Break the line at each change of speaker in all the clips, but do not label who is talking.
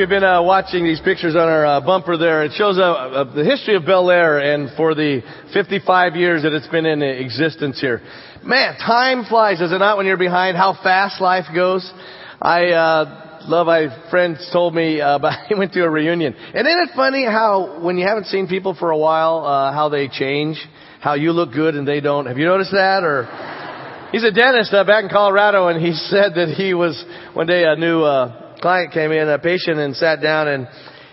you've been uh, watching these pictures on our uh, bumper there. It shows uh, uh, the history of Bel Air and for the 55 years that it's been in existence here. Man, time flies, does it not, when you're behind how fast life goes? I uh, love my friends told me uh, about he went to a reunion. And isn't it funny how when you haven't seen people for a while, how they change, how you look good and they don't? Have you noticed that? Or he's a dentist uh, back in Colorado, and he said that he was one day a new uh, client came in, a patient, and sat down and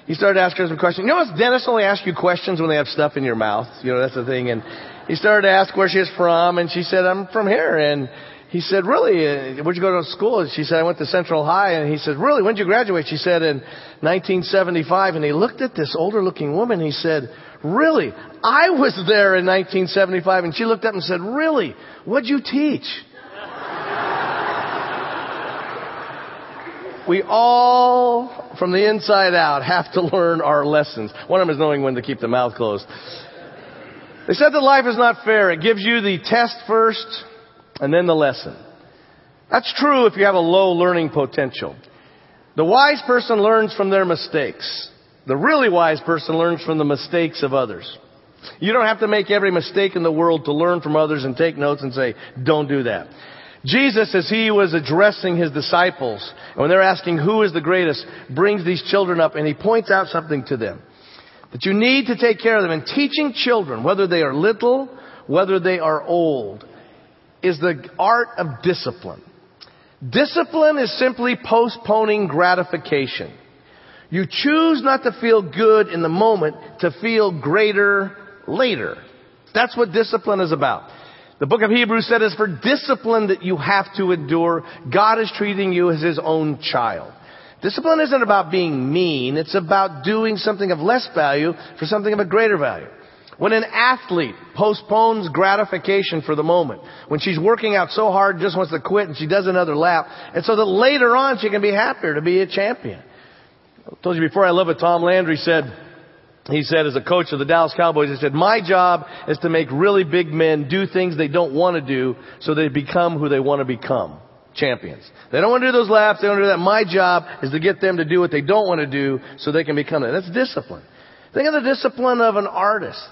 he started asking her some questions. You know, dentists only ask you questions when they have stuff in your mouth. You know, that's the thing. And he started to ask where she is from, and she said, I'm from here. And he said, really? Uh, where'd you go to school? And she said, I went to Central High. And he said, really? When did you graduate? She said, in 1975. And he looked at this older looking woman. He said, really? I was there in 1975. And she looked up and said, really? What'd you teach? We all, from the inside out, have to learn our lessons. One of them is knowing when to keep the mouth closed. They said that life is not fair. It gives you the test first and then the lesson. That's true if you have a low learning potential. The wise person learns from their mistakes. The really wise person learns from the mistakes of others. You don't have to make every mistake in the world to learn from others and take notes and say, don't do that. Jesus, as he was addressing his disciples, and when they're asking who is the greatest, brings these children up and he points out something to them. That you need to take care of them. And teaching children, whether they are little, whether they are old, is the art of discipline. Discipline is simply postponing gratification. You choose not to feel good in the moment to feel greater later. That's what discipline is about. The book of Hebrews said it's for discipline that you have to endure. God is treating you as his own child. Discipline isn't about being mean. It's about doing something of less value for something of a greater value. When an athlete postpones gratification for the moment, when she's working out so hard, just wants to quit and she does another lap, and so that later on she can be happier to be a champion. I told you before I love what Tom Landry said he said as a coach of the Dallas Cowboys, he said, my job is to make really big men do things they don't want to do so they become who they want to become. Champions. They don't want to do those laps. They don't do that. My job is to get them to do what they don't want to do so they can become that. That's discipline. Think of the discipline of an artist.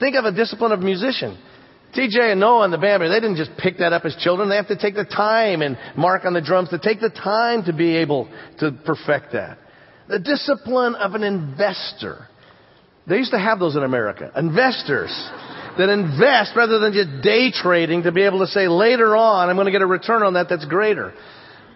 Think of a discipline of a musician. TJ and Noah and the band, they didn't just pick that up as children. They have to take the time and Mark on the drums to take the time to be able to perfect that. The discipline of an investor. They used to have those in America. Investors that invest rather than just day trading to be able to say later on, I'm going to get a return on that that's greater.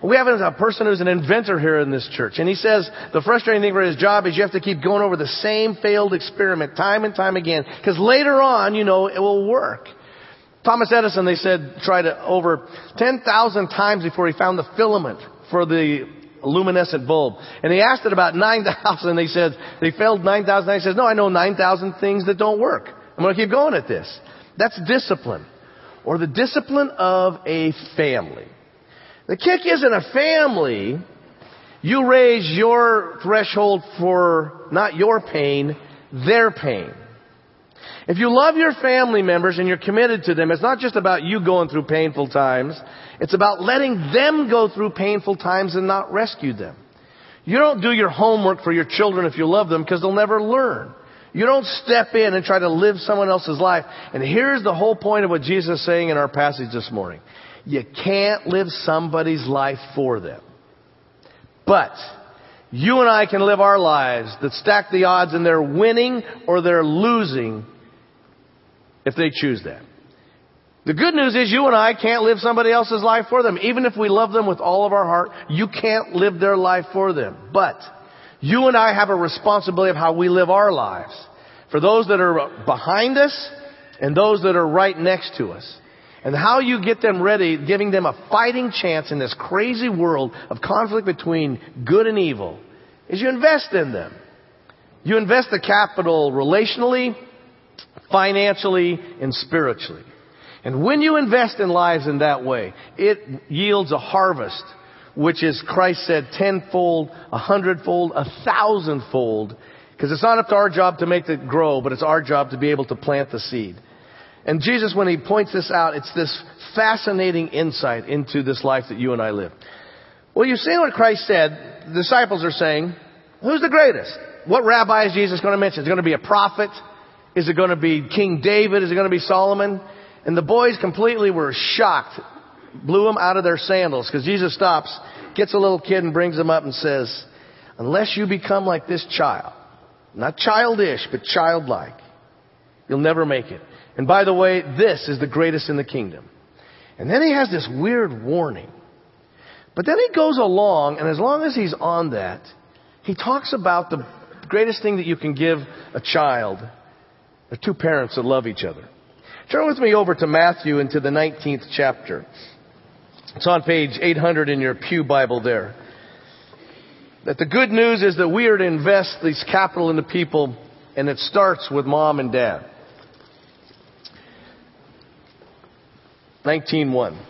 We have a person who's an inventor here in this church, and he says the frustrating thing for his job is you have to keep going over the same failed experiment time and time again, because later on, you know, it will work. Thomas Edison, they said, tried it over 10,000 times before he found the filament for the luminescent bulb. And he asked it about 9,000. They said, they failed 9,000. He says, no, I know 9,000 things that don't work. I'm going to keep going at this. That's discipline. Or the discipline of a family. The kick is in a family. You raise your threshold for not your pain, their pain. If you love your family members and you're committed to them, it's not just about you going through painful times. It's about letting them go through painful times and not rescue them. You don't do your homework for your children if you love them because they'll never learn. You don't step in and try to live someone else's life. And here's the whole point of what Jesus is saying in our passage this morning. You can't live somebody's life for them. But you and I can live our lives that stack the odds and they're winning or they're losing if they choose that. The good news is you and I can't live somebody else's life for them. Even if we love them with all of our heart, you can't live their life for them. But you and I have a responsibility of how we live our lives. For those that are behind us and those that are right next to us. And how you get them ready, giving them a fighting chance in this crazy world of conflict between good and evil, is you invest in them. You invest the capital relationally, financially, and spiritually. And when you invest in lives in that way, it yields a harvest, which is, Christ said, tenfold, a hundredfold, a thousandfold. Because it's not up to our job to make it grow, but it's our job to be able to plant the seed. And Jesus, when he points this out, it's this fascinating insight into this life that you and I live. Well, you see what Christ said. The disciples are saying, who's the greatest? What rabbi is Jesus going to mention? Is it going to be a prophet? Is it going to be King David? Is it going to be Solomon? And the boys completely were shocked, blew them out of their sandals because Jesus stops, gets a little kid and brings him up and says, unless you become like this child, not childish, but childlike, you'll never make it. And by the way, this is the greatest in the kingdom. And then he has this weird warning. But then he goes along, and as long as he's on that, he talks about the greatest thing that you can give a child are two parents that love each other. Turn with me over to Matthew into the 19th chapter. It's on page 800 in your Pew Bible there. That the good news is that we are to invest this capital into people, and it starts with mom and dad. 19.1.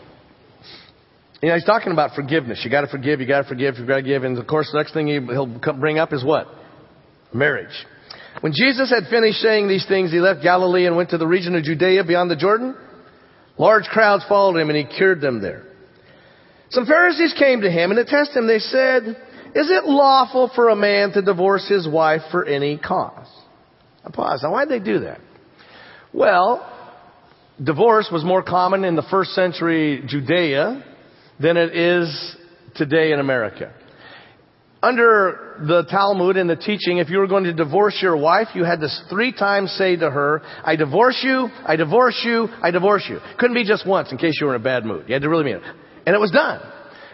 You know, he's talking about forgiveness. You gotta forgive, you gotta forgive, you gotta give. And of course, the next thing he'll bring up is what? Marriage. When Jesus had finished saying these things, he left Galilee and went to the region of Judea beyond the Jordan. Large crowds followed him and he cured them there. Some Pharisees came to him and to test him, they said, is it lawful for a man to divorce his wife for any cause? I pause. Now why'd they do that? Well, divorce was more common in the first century Judea than it is today in America. Under the Talmud and the teaching, if you were going to divorce your wife, you had to three times say to her, I divorce you, I divorce you, I divorce you. Couldn't be just once in case you were in a bad mood. You had to really mean it. And it was done.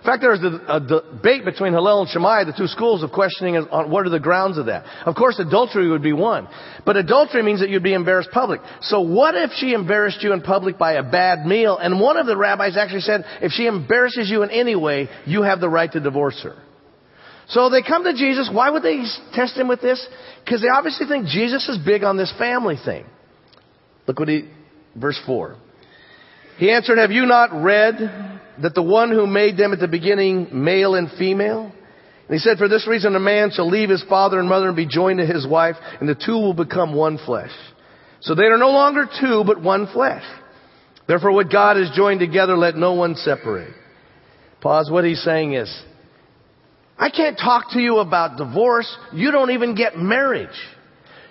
In fact, there was a, debate between Hillel and Shammai, the two schools of questioning on what are the grounds of that. Of course, adultery would be one. But adultery means that you'd be embarrassed public. So what if she embarrassed you in public by a bad meal? And one of the rabbis actually said, if she embarrasses you in any way, you have the right to divorce her. So they come to Jesus. Why would they test him with this? Because they obviously think Jesus is big on this family thing. Look what he, verse 4. He answered, Have you not read that the one who made them at the beginning, male and female? And he said, For this reason a man shall leave his father and mother and be joined to his wife, and the two will become one flesh. So they are no longer two, but one flesh. Therefore what God has joined together, let no one separate. Pause. What he's saying is, I can't talk to you about divorce. You don't even get marriage.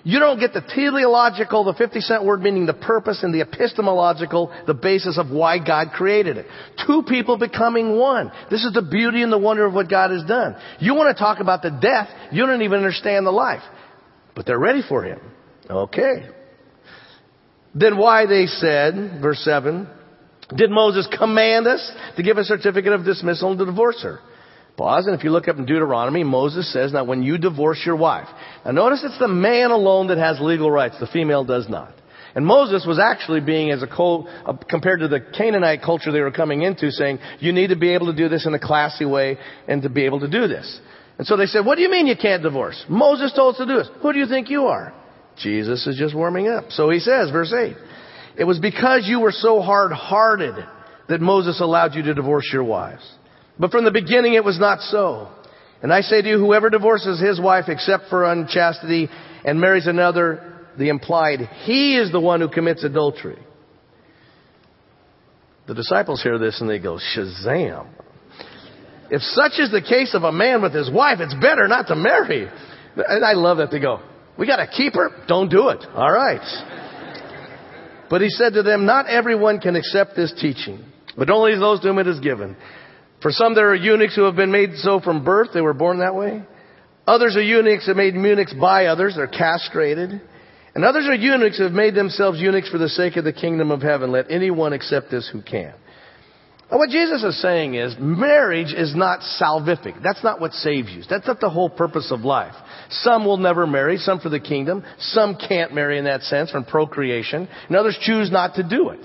You don't get the teleological, the 50 cent word meaning the purpose and the epistemological, the basis of why God created it. Two people becoming one. This is the beauty and the wonder of what God has done. You want to talk about the death, you don't even understand the life. But they're ready for Him. Okay. Then why they said, verse 7, did Moses command us to give a certificate of dismissal and to divorce her? Pause, and if you look up in Deuteronomy, Moses says that when you divorce your wife, now notice it's the man alone that has legal rights, the female does not. And Moses was actually being as a co, uh, compared to the Canaanite culture they were coming into, saying, you need to be able to do this in a classy way and to be able to do this. And so they said, what do you mean you can't divorce? Moses told us to do this. Who do you think you are? Jesus is just warming up. So he says, verse 8, it was because you were so hard-hearted that Moses allowed you to divorce your wives. But from the beginning it was not so. And I say to you, whoever divorces his wife except for unchastity and marries another, the implied, he is the one who commits adultery. The disciples hear this and they go, Shazam. If such is the case of a man with his wife, it's better not to marry. And I love that they go, we gotta keep her? Don't do it. Alright. But he said to them, not everyone can accept this teaching, but only those to whom it is given. For some, there are eunuchs who have been made so from birth. They were born that way. Others are eunuchs that made eunuchs by others. They're castrated. And others are eunuchs who have made themselves eunuchs for the sake of the kingdom of heaven. Let anyone accept this who can. Now what Jesus is saying is marriage is not salvific. That's not what saves you. That's not the whole purpose of life. Some will never marry, some for the kingdom. Some can't marry in that sense from procreation. And others choose not to do it.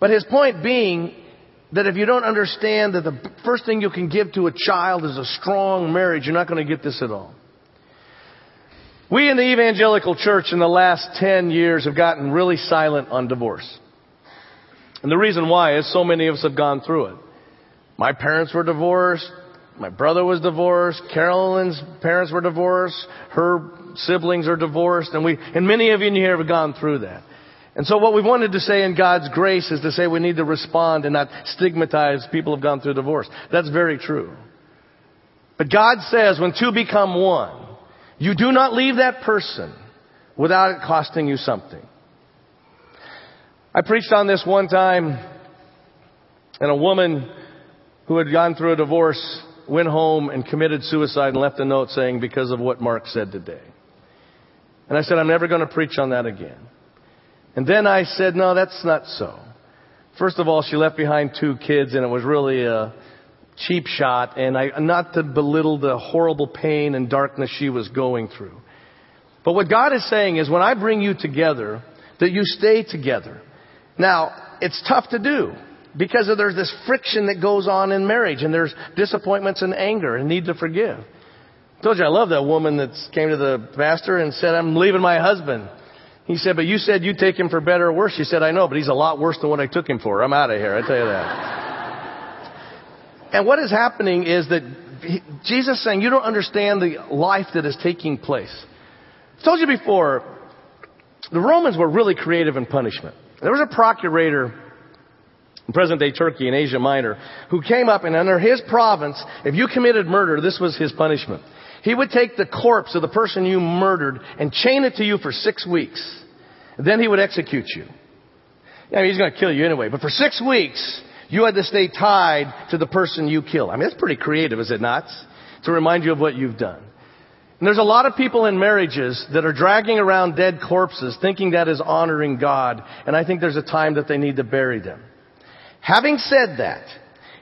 But his point being that if you don't understand that the first thing you can give to a child is a strong marriage, you're not going to get this at all. We in the evangelical church in the last 10 years have gotten really silent on divorce. And the reason why is so many of us have gone through it. My parents were divorced. My brother was divorced. Carolyn's parents were divorced. Her siblings are divorced. And we, and many of you in here have gone through that. And so what we wanted to say in God's grace is to say we need to respond and not stigmatize people who've gone through divorce. That's very true. But God says when two become one, you do not leave that person without it costing you something. I preached on this one time and a woman who had gone through a divorce went home and committed suicide and left a note saying because of what Mark said today. And I said, I'm never going to preach on that again. And then I said, no, that's not so. First of all, she left behind two kids and it was really a cheap shot and I, not to belittle the horrible pain and darkness she was going through. But what God is saying is when I bring you together, that you stay together. Now, it's tough to do because there's this friction that goes on in marriage and there's disappointments and anger and need to forgive. I told you I love that woman that came to the pastor and said, I'm leaving my husband. He said, but you said you'd take him for better or worse. She said, I know, but he's a lot worse than what I took him for. I'm out of here. I tell you that. and what is happening is that Jesus saying, you don't understand the life that is taking place. I told you before, the Romans were really creative in punishment. There was a procurator in present day Turkey in Asia Minor who came up and under his province, if you committed murder, this was his punishment. He would take the corpse of the person you murdered and chain it to you for six weeks. Then he would execute you. I mean, he's going to kill you anyway, but for six weeks, you had to stay tied to the person you killed. I mean, that's pretty creative, is it not? To remind you of what you've done. And there's a lot of people in marriages that are dragging around dead corpses thinking that is honoring God, and I think there's a time that they need to bury them. Having said that,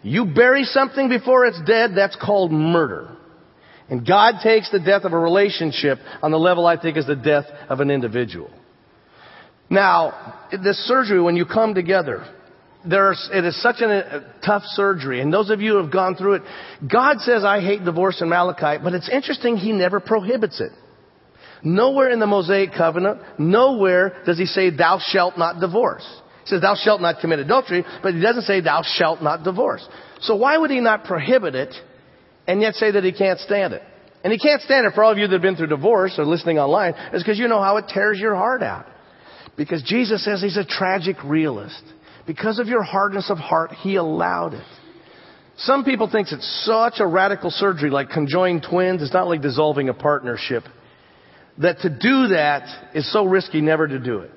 you bury something before it's dead, that's called murder. And God takes the death of a relationship on the level I think is the death of an individual. Now, this surgery, when you come together, there's, it is such a tough surgery. And those of you who have gone through it, God says, I hate divorce in Malachi, but it's interesting, He never prohibits it. Nowhere in the Mosaic covenant, nowhere does He say, thou shalt not divorce. He says, thou shalt not commit adultery, but He doesn't say, thou shalt not divorce. So why would He not prohibit it and yet say that He can't stand it? And He can't stand it for all of you that have been through divorce or listening online, is because you know how it tears your heart out. Because Jesus says He's a tragic realist. Because of your hardness of heart, He allowed it. Some people think it's such a radical surgery like conjoined twins. It's not like dissolving a partnership. That to do that is so risky never to do it.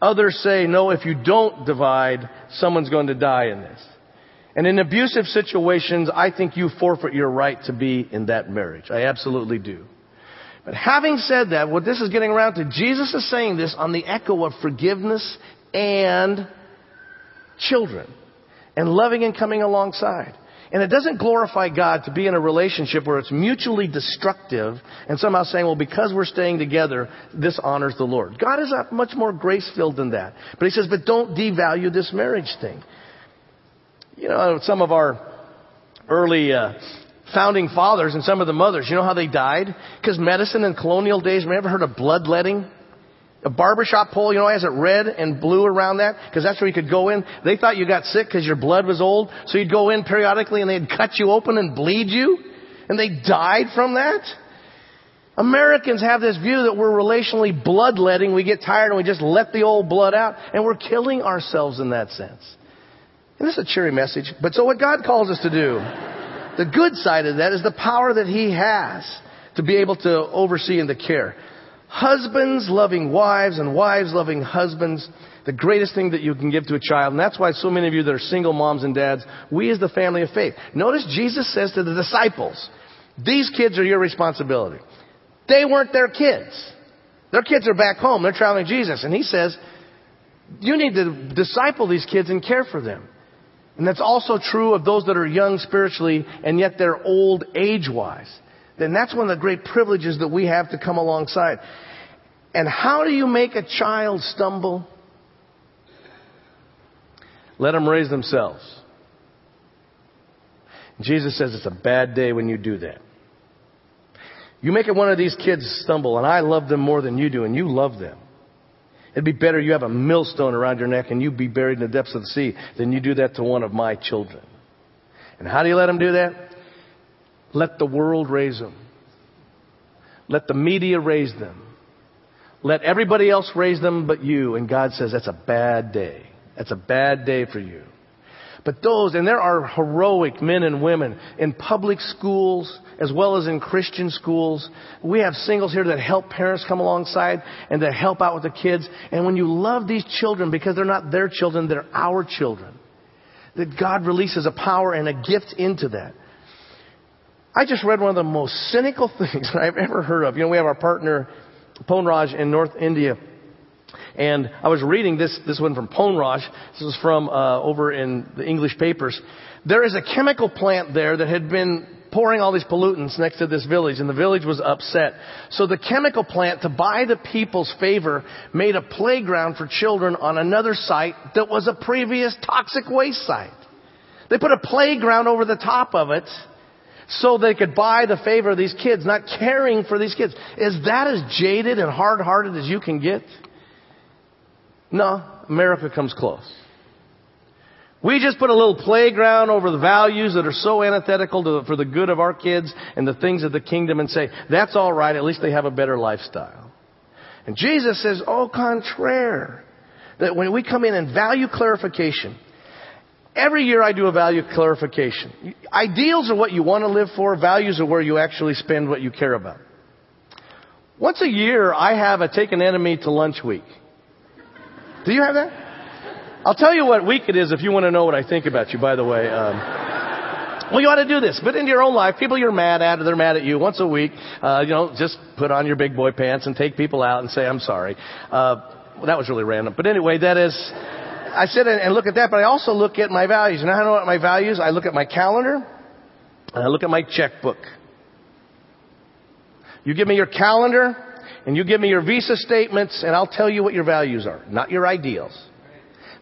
Others say, no, if you don't divide, someone's going to die in this. And in abusive situations, I think you forfeit your right to be in that marriage. I absolutely do. But having said that, what this is getting around to, Jesus is saying this on the echo of forgiveness and children and loving and coming alongside. And it doesn't glorify God to be in a relationship where it's mutually destructive and somehow saying, well, because we're staying together, this honors the Lord. God is much more grace filled than that. But He says, but don't devalue this marriage thing. You know, some of our early uh, founding fathers and some of the mothers, you know how they died? Because medicine in colonial days, have you ever heard of bloodletting? A barbershop pole, you know, has it red and blue around that because that's where you could go in. They thought you got sick because your blood was old, so you'd go in periodically and they'd cut you open and bleed you, and they died from that. Americans have this view that we're relationally bloodletting. We get tired and we just let the old blood out, and we're killing ourselves in that sense. And this is a cheery message, but so what God calls us to do, the good side of that is the power that He has to be able to oversee and to care. Husbands loving wives and wives loving husbands, the greatest thing that you can give to a child. And that's why so many of you that are single moms and dads, we as the family of faith. Notice Jesus says to the disciples, these kids are your responsibility. They weren't their kids. Their kids are back home. They're traveling Jesus. And he says, you need to disciple these kids and care for them. And that's also true of those that are young spiritually and yet they're old age wise then that's one of the great privileges that we have to come alongside. And how do you make a child stumble? Let them raise themselves. Jesus says it's a bad day when you do that. You make one of these kids stumble, and I love them more than you do, and you love them. It'd be better you have a millstone around your neck and you be buried in the depths of the sea than you do that to one of my children. And how do you let them do that? Let the world raise them. Let the media raise them. Let everybody else raise them but you. And God says that's a bad day. That's a bad day for you. But those, and there are heroic men and women in public schools as well as in Christian schools. We have singles here that help parents come alongside and that help out with the kids. And when you love these children because they're not their children, they're our children, that God releases a power and a gift into that. I just read one of the most cynical things I've ever heard of. You know, we have our partner, Ponraj in North India. And I was reading this, this one from Ponraj. This was from uh, over in the English papers. There is a chemical plant there that had been pouring all these pollutants next to this village, and the village was upset. So the chemical plant, to buy the people's favor, made a playground for children on another site that was a previous toxic waste site. They put a playground over the top of it so they could buy the favor of these kids, not caring for these kids. Is that as jaded and hard-hearted as you can get? No, America comes close. We just put a little playground over the values that are so antithetical to, for the good of our kids and the things of the kingdom and say, that's all right, at least they have a better lifestyle. And Jesus says, au contraire. That when we come in and value clarification, every year I do a value clarification. Ideals are what you want to live for, values are where you actually spend what you care about. Once a year, I have a take an enemy to lunch week. Do you have that? I'll tell you what week it is if you want to know what I think about you, by the way. Um, well, you ought to do this. But in your own life, people you're mad at, or they're mad at you once a week, uh, you know, just put on your big boy pants and take people out and say, I'm sorry. Uh, well, that was really random. But anyway, that is, I sit and look at that, but I also look at my values. And I know what my values? I look at my calendar, and I look at my checkbook. You give me your calendar, and you give me your visa statements and I'll tell you what your values are, not your ideals.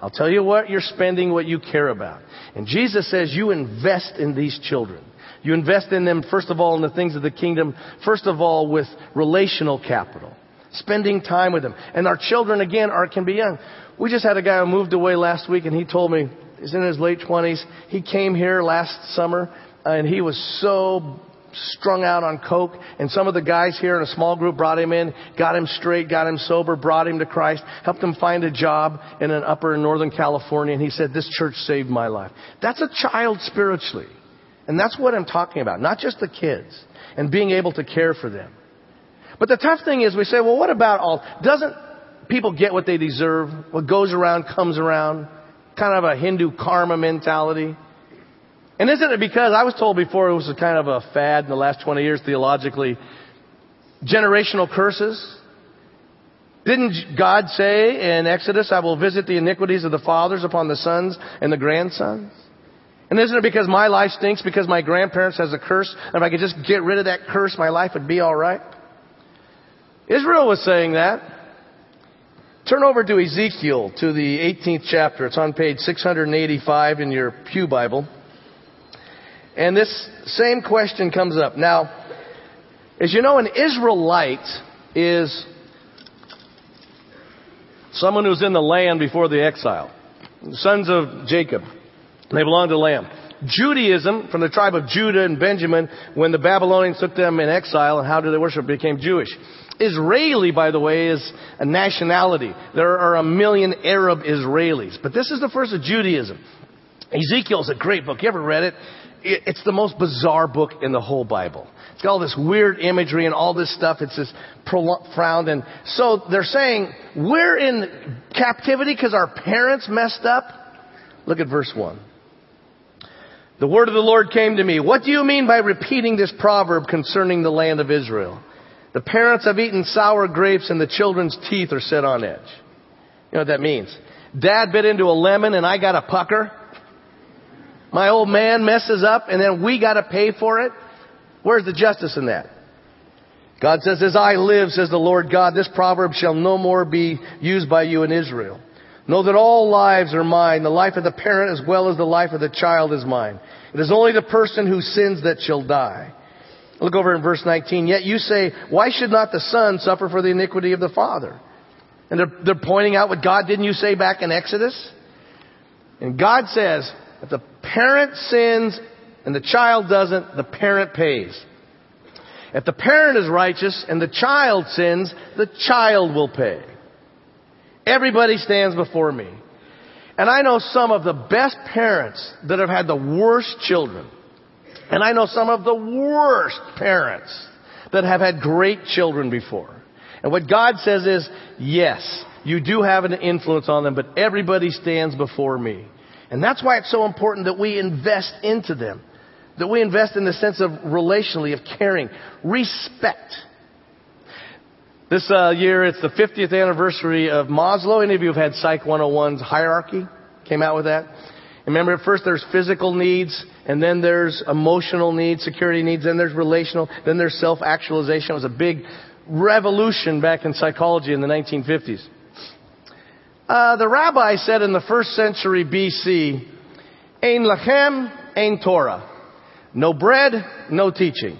I'll tell you what you're spending, what you care about. And Jesus says you invest in these children. You invest in them, first of all, in the things of the kingdom, first of all, with relational capital. Spending time with them. And our children, again, are, can be young. We just had a guy who moved away last week and he told me, he's in his late 20s. He came here last summer and he was so strung out on coke, and some of the guys here in a small group brought him in, got him straight, got him sober, brought him to Christ, helped him find a job in an upper in Northern California, and he said, this church saved my life. That's a child spiritually. And that's what I'm talking about. Not just the kids, and being able to care for them. But the tough thing is we say, well, what about all, doesn't people get what they deserve? What goes around comes around. Kind of a Hindu karma mentality. And isn't it because I was told before it was a kind of a fad in the last 20 years theologically, generational curses? Didn't God say in Exodus, I will visit the iniquities of the fathers upon the sons and the grandsons? And isn't it because my life stinks because my grandparents has a curse? And if I could just get rid of that curse, my life would be alright? Israel was saying that. Turn over to Ezekiel, to the 18th chapter. It's on page 685 in your Pew Bible. And this same question comes up. Now, as you know, an Israelite is someone who's in the land before the exile. Sons of Jacob. They belong to the land. Judaism, from the tribe of Judah and Benjamin, when the Babylonians took them in exile, and how did they worship, became Jewish. Israeli, by the way, is a nationality. There are a million Arab Israelis. But this is the first of Judaism. Ezekiel is a great book. You ever read it? It's the most bizarre book in the whole Bible. It's got all this weird imagery and all this stuff. It's just profound. And so they're saying, we're in captivity because our parents messed up. Look at verse 1. The word of the Lord came to me. What do you mean by repeating this proverb concerning the land of Israel? The parents have eaten sour grapes and the children's teeth are set on edge. You know what that means? Dad bit into a lemon and I got a pucker. My old man messes up and then we gotta pay for it. Where's the justice in that? God says, as I live, says the Lord God, this proverb shall no more be used by you in Israel. Know that all lives are mine. The life of the parent as well as the life of the child is mine. It is only the person who sins that shall die. Look over in verse 19. Yet you say, why should not the son suffer for the iniquity of the father? And they're, they're pointing out what God didn't you say back in Exodus? And God says, if the parent sins and the child doesn't, the parent pays. If the parent is righteous and the child sins, the child will pay. Everybody stands before me. And I know some of the best parents that have had the worst children. And I know some of the worst parents that have had great children before. And what God says is, yes, you do have an influence on them, but everybody stands before me. And that's why it's so important that we invest into them. That we invest in the sense of relationally, of caring, respect. This uh, year, it's the 50th anniversary of Maslow. Any of you have had Psych 101's hierarchy? Came out with that? Remember, at first there's physical needs, and then there's emotional needs, security needs, then there's relational, then there's self-actualization. It was a big revolution back in psychology in the 1950s. Uh, the rabbi said in the first century BC, Ein lachem, ein Torah. No bread, no teaching.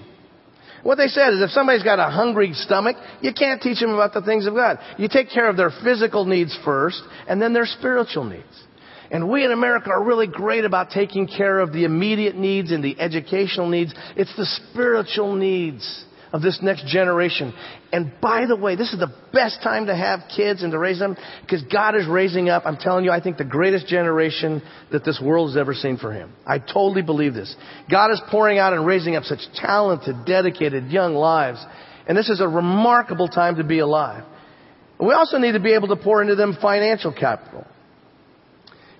What they said is if somebody's got a hungry stomach, you can't teach them about the things of God. You take care of their physical needs first, and then their spiritual needs. And we in America are really great about taking care of the immediate needs and the educational needs. It's the spiritual needs of this next generation. And by the way, this is the best time to have kids and to raise them because God is raising up, I'm telling you, I think the greatest generation that this world has ever seen for Him. I totally believe this. God is pouring out and raising up such talented, dedicated young lives. And this is a remarkable time to be alive. We also need to be able to pour into them financial capital.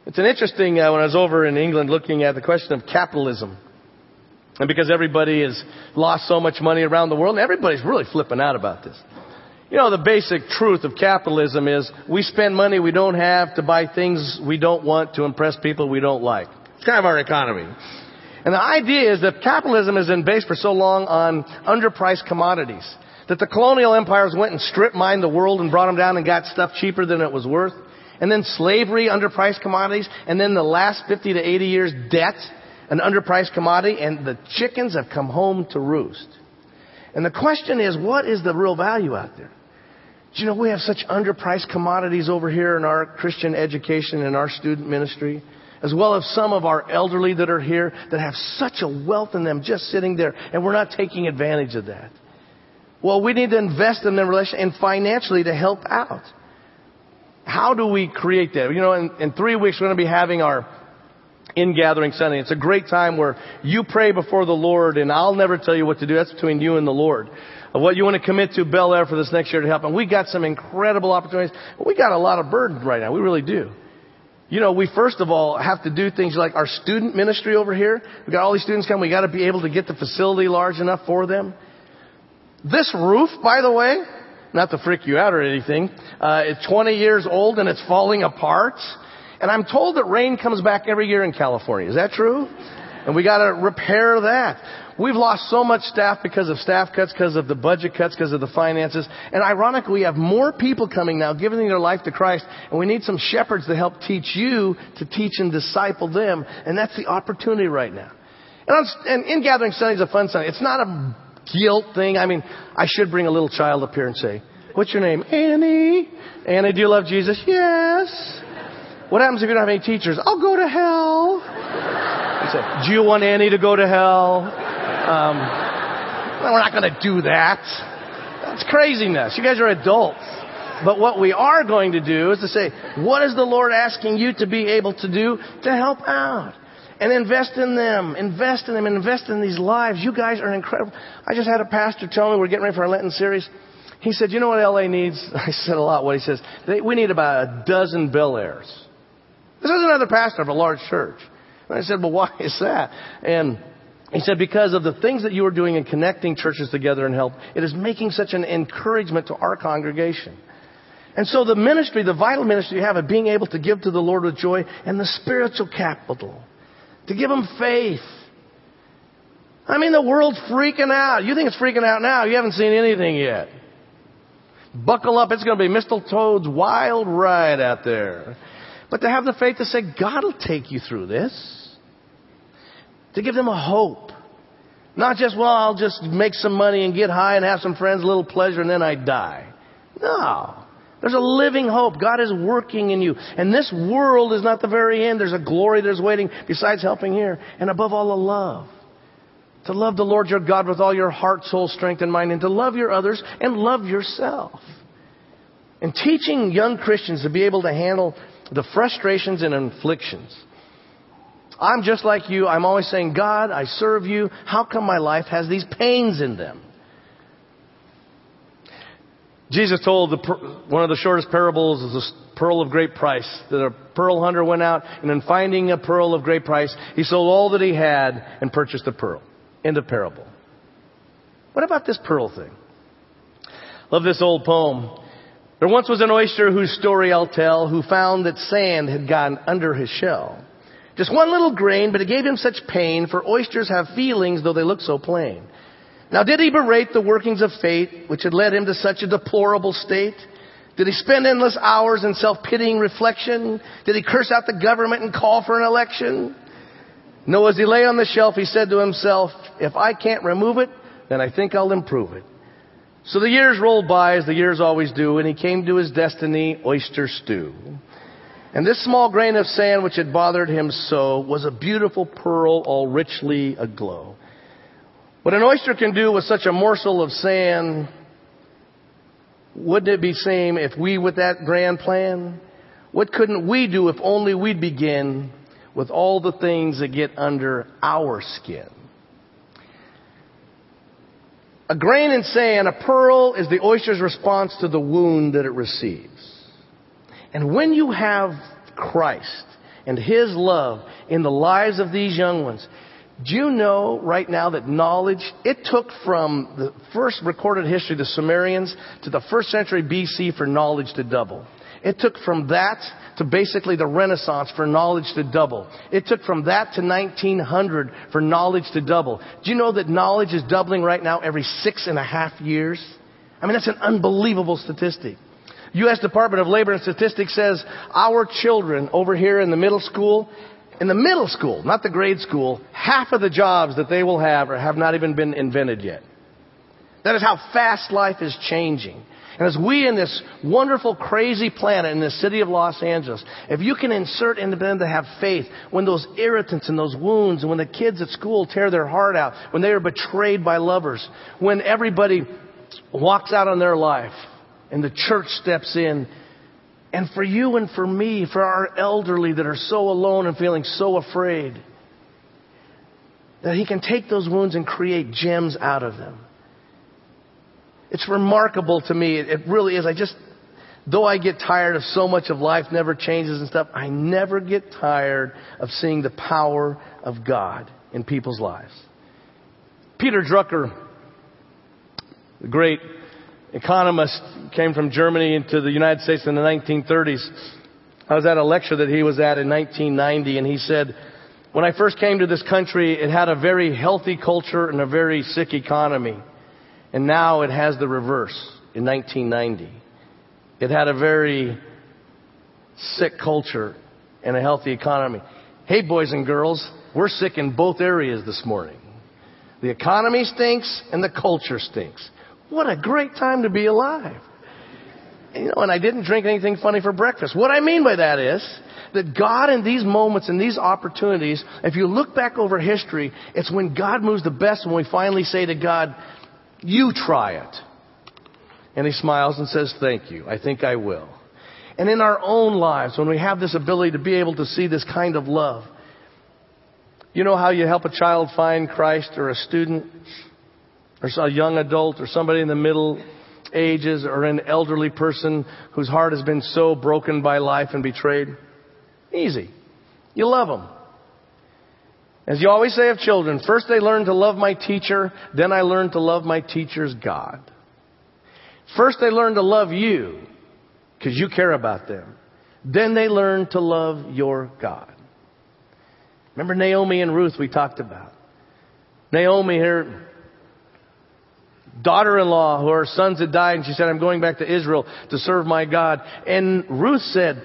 It's an interesting, uh, when I was over in England looking at the question of capitalism. And because everybody has lost so much money around the world, everybody's really flipping out about this. You know, the basic truth of capitalism is we spend money we don't have to buy things we don't want to impress people we don't like. It's kind of our economy. And the idea is that capitalism has been based for so long on underpriced commodities. That the colonial empires went and strip mined the world and brought them down and got stuff cheaper than it was worth. And then slavery, underpriced commodities. And then the last 50 to 80 years, debt an underpriced commodity, and the chickens have come home to roost. And the question is, what is the real value out there? Do you know we have such underpriced commodities over here in our Christian education and our student ministry? As well as some of our elderly that are here that have such a wealth in them just sitting there, and we're not taking advantage of that. Well, we need to invest in them and financially to help out. How do we create that? You know, in, in three weeks we're going to be having our Ingathering Sunday. It's a great time where you pray before the Lord, and I'll never tell you what to do. That's between you and the Lord. What you want to commit to Bel Air for this next year to help. And we got some incredible opportunities. We got a lot of burdens right now. We really do. You know, we first of all have to do things like our student ministry over here. We got all these students coming. We got to be able to get the facility large enough for them. This roof, by the way, not to freak you out or anything, uh, it's 20 years old and it's falling apart. And I'm told that rain comes back every year in California. Is that true? And we gotta repair that. We've lost so much staff because of staff cuts, because of the budget cuts, because of the finances. And ironically, we have more people coming now giving their life to Christ. And we need some shepherds to help teach you to teach and disciple them. And that's the opportunity right now. And, on, and Ingathering Sunday is a fun Sunday. It's not a guilt thing. I mean, I should bring a little child up here and say, what's your name? Annie. Annie, do you love Jesus? Yes. What happens if you don't have any teachers? I'll go to hell. He said, Do you want Annie to go to hell? Um, we're not going to do that. That's craziness. You guys are adults. But what we are going to do is to say, what is the Lord asking you to be able to do to help out? And invest in them, invest in them, invest in these lives. You guys are incredible. I just had a pastor tell me we're getting ready for our Lenten series. He said, you know what LA needs? I said a lot what he says. They, we need about a dozen Bel Airs. This is another pastor of a large church. And I said, well, why is that? And he said, because of the things that you are doing in connecting churches together and help, it is making such an encouragement to our congregation. And so the ministry, the vital ministry you have of being able to give to the Lord with joy and the spiritual capital, to give them faith. I mean, the world's freaking out. You think it's freaking out now. You haven't seen anything yet. Buckle up. It's going to be Mr. Toad's wild ride out there. But to have the faith to say, God will take you through this. To give them a hope. Not just, well, I'll just make some money and get high and have some friends, a little pleasure, and then I die. No. There's a living hope. God is working in you. And this world is not the very end. There's a glory that's waiting besides helping here. And above all, a love. To love the Lord your God with all your heart, soul, strength, and mind, and to love your others and love yourself. And teaching young Christians to be able to handle the frustrations and afflictions. I'm just like you. I'm always saying, God, I serve you. How come my life has these pains in them? Jesus told the, one of the shortest parables is the pearl of great price. That a pearl hunter went out and in finding a pearl of great price, he sold all that he had and purchased the pearl. End of parable. What about this pearl thing? Love this old poem. There once was an oyster whose story I'll tell, who found that sand had gotten under his shell. Just one little grain, but it gave him such pain, for oysters have feelings though they look so plain. Now did he berate the workings of fate, which had led him to such a deplorable state? Did he spend endless hours in self-pitying reflection? Did he curse out the government and call for an election? No, as he lay on the shelf, he said to himself, if I can't remove it, then I think I'll improve it. So the years rolled by as the years always do, and he came to his destiny, oyster stew. And this small grain of sand which had bothered him so was a beautiful pearl all richly aglow. What an oyster can do with such a morsel of sand, wouldn't it be same if we with that grand plan? What couldn't we do if only we'd begin with all the things that get under our skin? A grain in sand, a pearl is the oyster's response to the wound that it receives. And when you have Christ and His love in the lives of these young ones, do you know right now that knowledge, it took from the first recorded history, the Sumerians, to the first century BC for knowledge to double. It took from that to basically the Renaissance for knowledge to double. It took from that to 1900 for knowledge to double. Do you know that knowledge is doubling right now every six and a half years? I mean, that's an unbelievable statistic. U.S. Department of Labor and Statistics says our children over here in the middle school, in the middle school, not the grade school, half of the jobs that they will have or have not even been invented yet. That is how fast life is changing. And as we in this wonderful, crazy planet in the city of Los Angeles, if you can insert into them to have faith when those irritants and those wounds, and when the kids at school tear their heart out, when they are betrayed by lovers, when everybody walks out on their life and the church steps in, and for you and for me, for our elderly that are so alone and feeling so afraid, that He can take those wounds and create gems out of them. It's remarkable to me. It really is. I just, though I get tired of so much of life never changes and stuff, I never get tired of seeing the power of God in people's lives. Peter Drucker, the great economist, came from Germany into the United States in the 1930s. I was at a lecture that he was at in 1990 and he said, when I first came to this country, it had a very healthy culture and a very sick economy. And now it has the reverse in 1990. It had a very sick culture and a healthy economy. Hey, boys and girls, we're sick in both areas this morning. The economy stinks and the culture stinks. What a great time to be alive. You know, and I didn't drink anything funny for breakfast. What I mean by that is that God in these moments and these opportunities, if you look back over history, it's when God moves the best when we finally say to God, you try it. And he smiles and says, Thank you. I think I will. And in our own lives, when we have this ability to be able to see this kind of love, you know how you help a child find Christ or a student or a young adult or somebody in the middle ages or an elderly person whose heart has been so broken by life and betrayed? Easy. You love them. As you always say of children, first they learn to love my teacher, then I learn to love my teacher's God. First they learn to love you, because you care about them. Then they learn to love your God. Remember Naomi and Ruth we talked about. Naomi, her daughter-in-law, who her sons had died, and she said, I'm going back to Israel to serve my God. And Ruth said,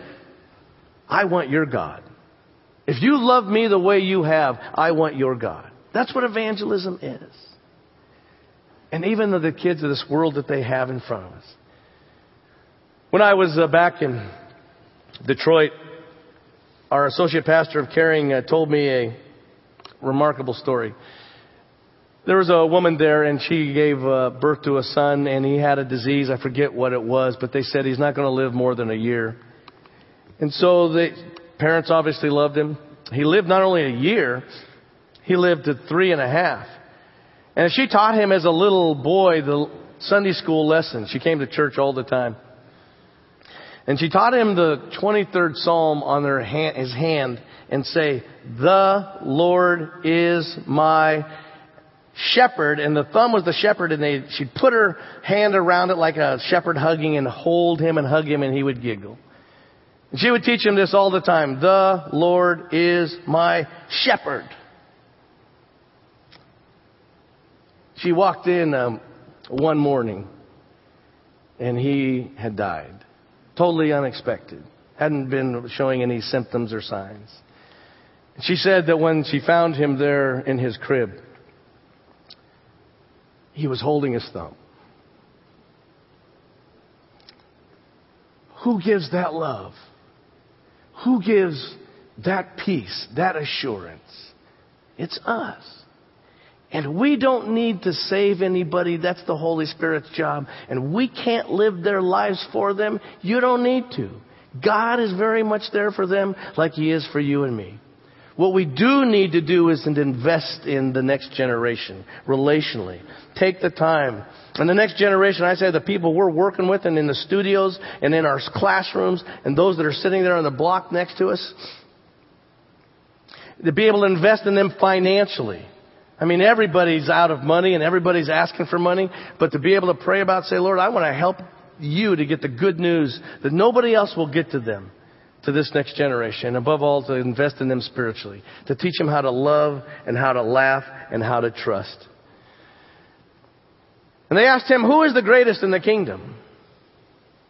I want your God. If you love me the way you have, I want your God. That's what evangelism is. And even the kids of this world that they have in front of us. When I was uh, back in Detroit, our associate pastor of caring uh, told me a remarkable story. There was a woman there and she gave uh, birth to a son and he had a disease. I forget what it was, but they said he's not going to live more than a year. And so the parents obviously loved him. He lived not only a year, he lived to three and a half. And she taught him as a little boy the Sunday school lesson. She came to church all the time. And she taught him the 23rd Psalm on hand, his hand and say, The Lord is my shepherd. And the thumb was the shepherd and they, she'd put her hand around it like a shepherd hugging and hold him and hug him and he would giggle. And she would teach him this all the time. The Lord is my shepherd. She walked in um, one morning and he had died. Totally unexpected. Hadn't been showing any symptoms or signs. She said that when she found him there in his crib, he was holding his thumb. Who gives that love? Who gives that peace, that assurance? It's us. And we don't need to save anybody. That's the Holy Spirit's job. And we can't live their lives for them. You don't need to. God is very much there for them like He is for you and me. What we do need to do is invest in the next generation relationally. Take the time. And the next generation, I say the people we're working with and in the studios and in our classrooms and those that are sitting there on the block next to us, to be able to invest in them financially. I mean, everybody's out of money and everybody's asking for money, but to be able to pray about, say, Lord, I want to help you to get the good news that nobody else will get to them, to this next generation. And above all, to invest in them spiritually, to teach them how to love and how to laugh and how to trust. And they asked him, who is the greatest in the kingdom?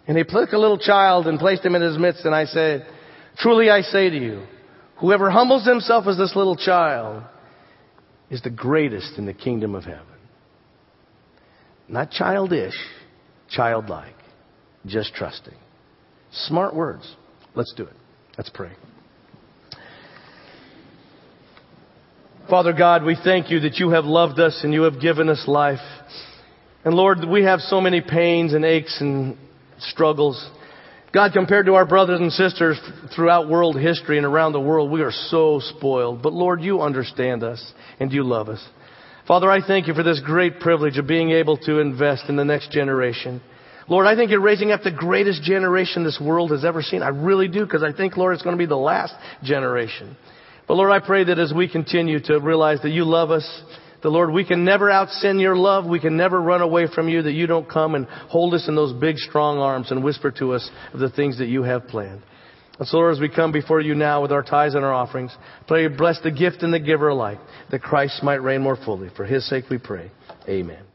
And he took a little child and placed him in his midst, and I said, truly I say to you, whoever humbles himself as this little child, is the greatest in the kingdom of heaven. Not childish, childlike, just trusting. Smart words. Let's do it. Let's pray. Father God, we thank you that you have loved us and you have given us life. And Lord, we have so many pains and aches and struggles. God, compared to our brothers and sisters throughout world history and around the world, we are so spoiled. But Lord, you understand us and you love us. Father, I thank you for this great privilege of being able to invest in the next generation. Lord, I think you're raising up the greatest generation this world has ever seen. I really do, because I think, Lord, it's going to be the last generation. But Lord, I pray that as we continue to realize that you love us, the Lord, we can never out sin your love. We can never run away from you, that you don't come and hold us in those big, strong arms and whisper to us of the things that you have planned. And so, Lord, as we come before you now with our tithes and our offerings, pray you bless the gift and the giver alike, that Christ might reign more fully. For his sake we pray. Amen.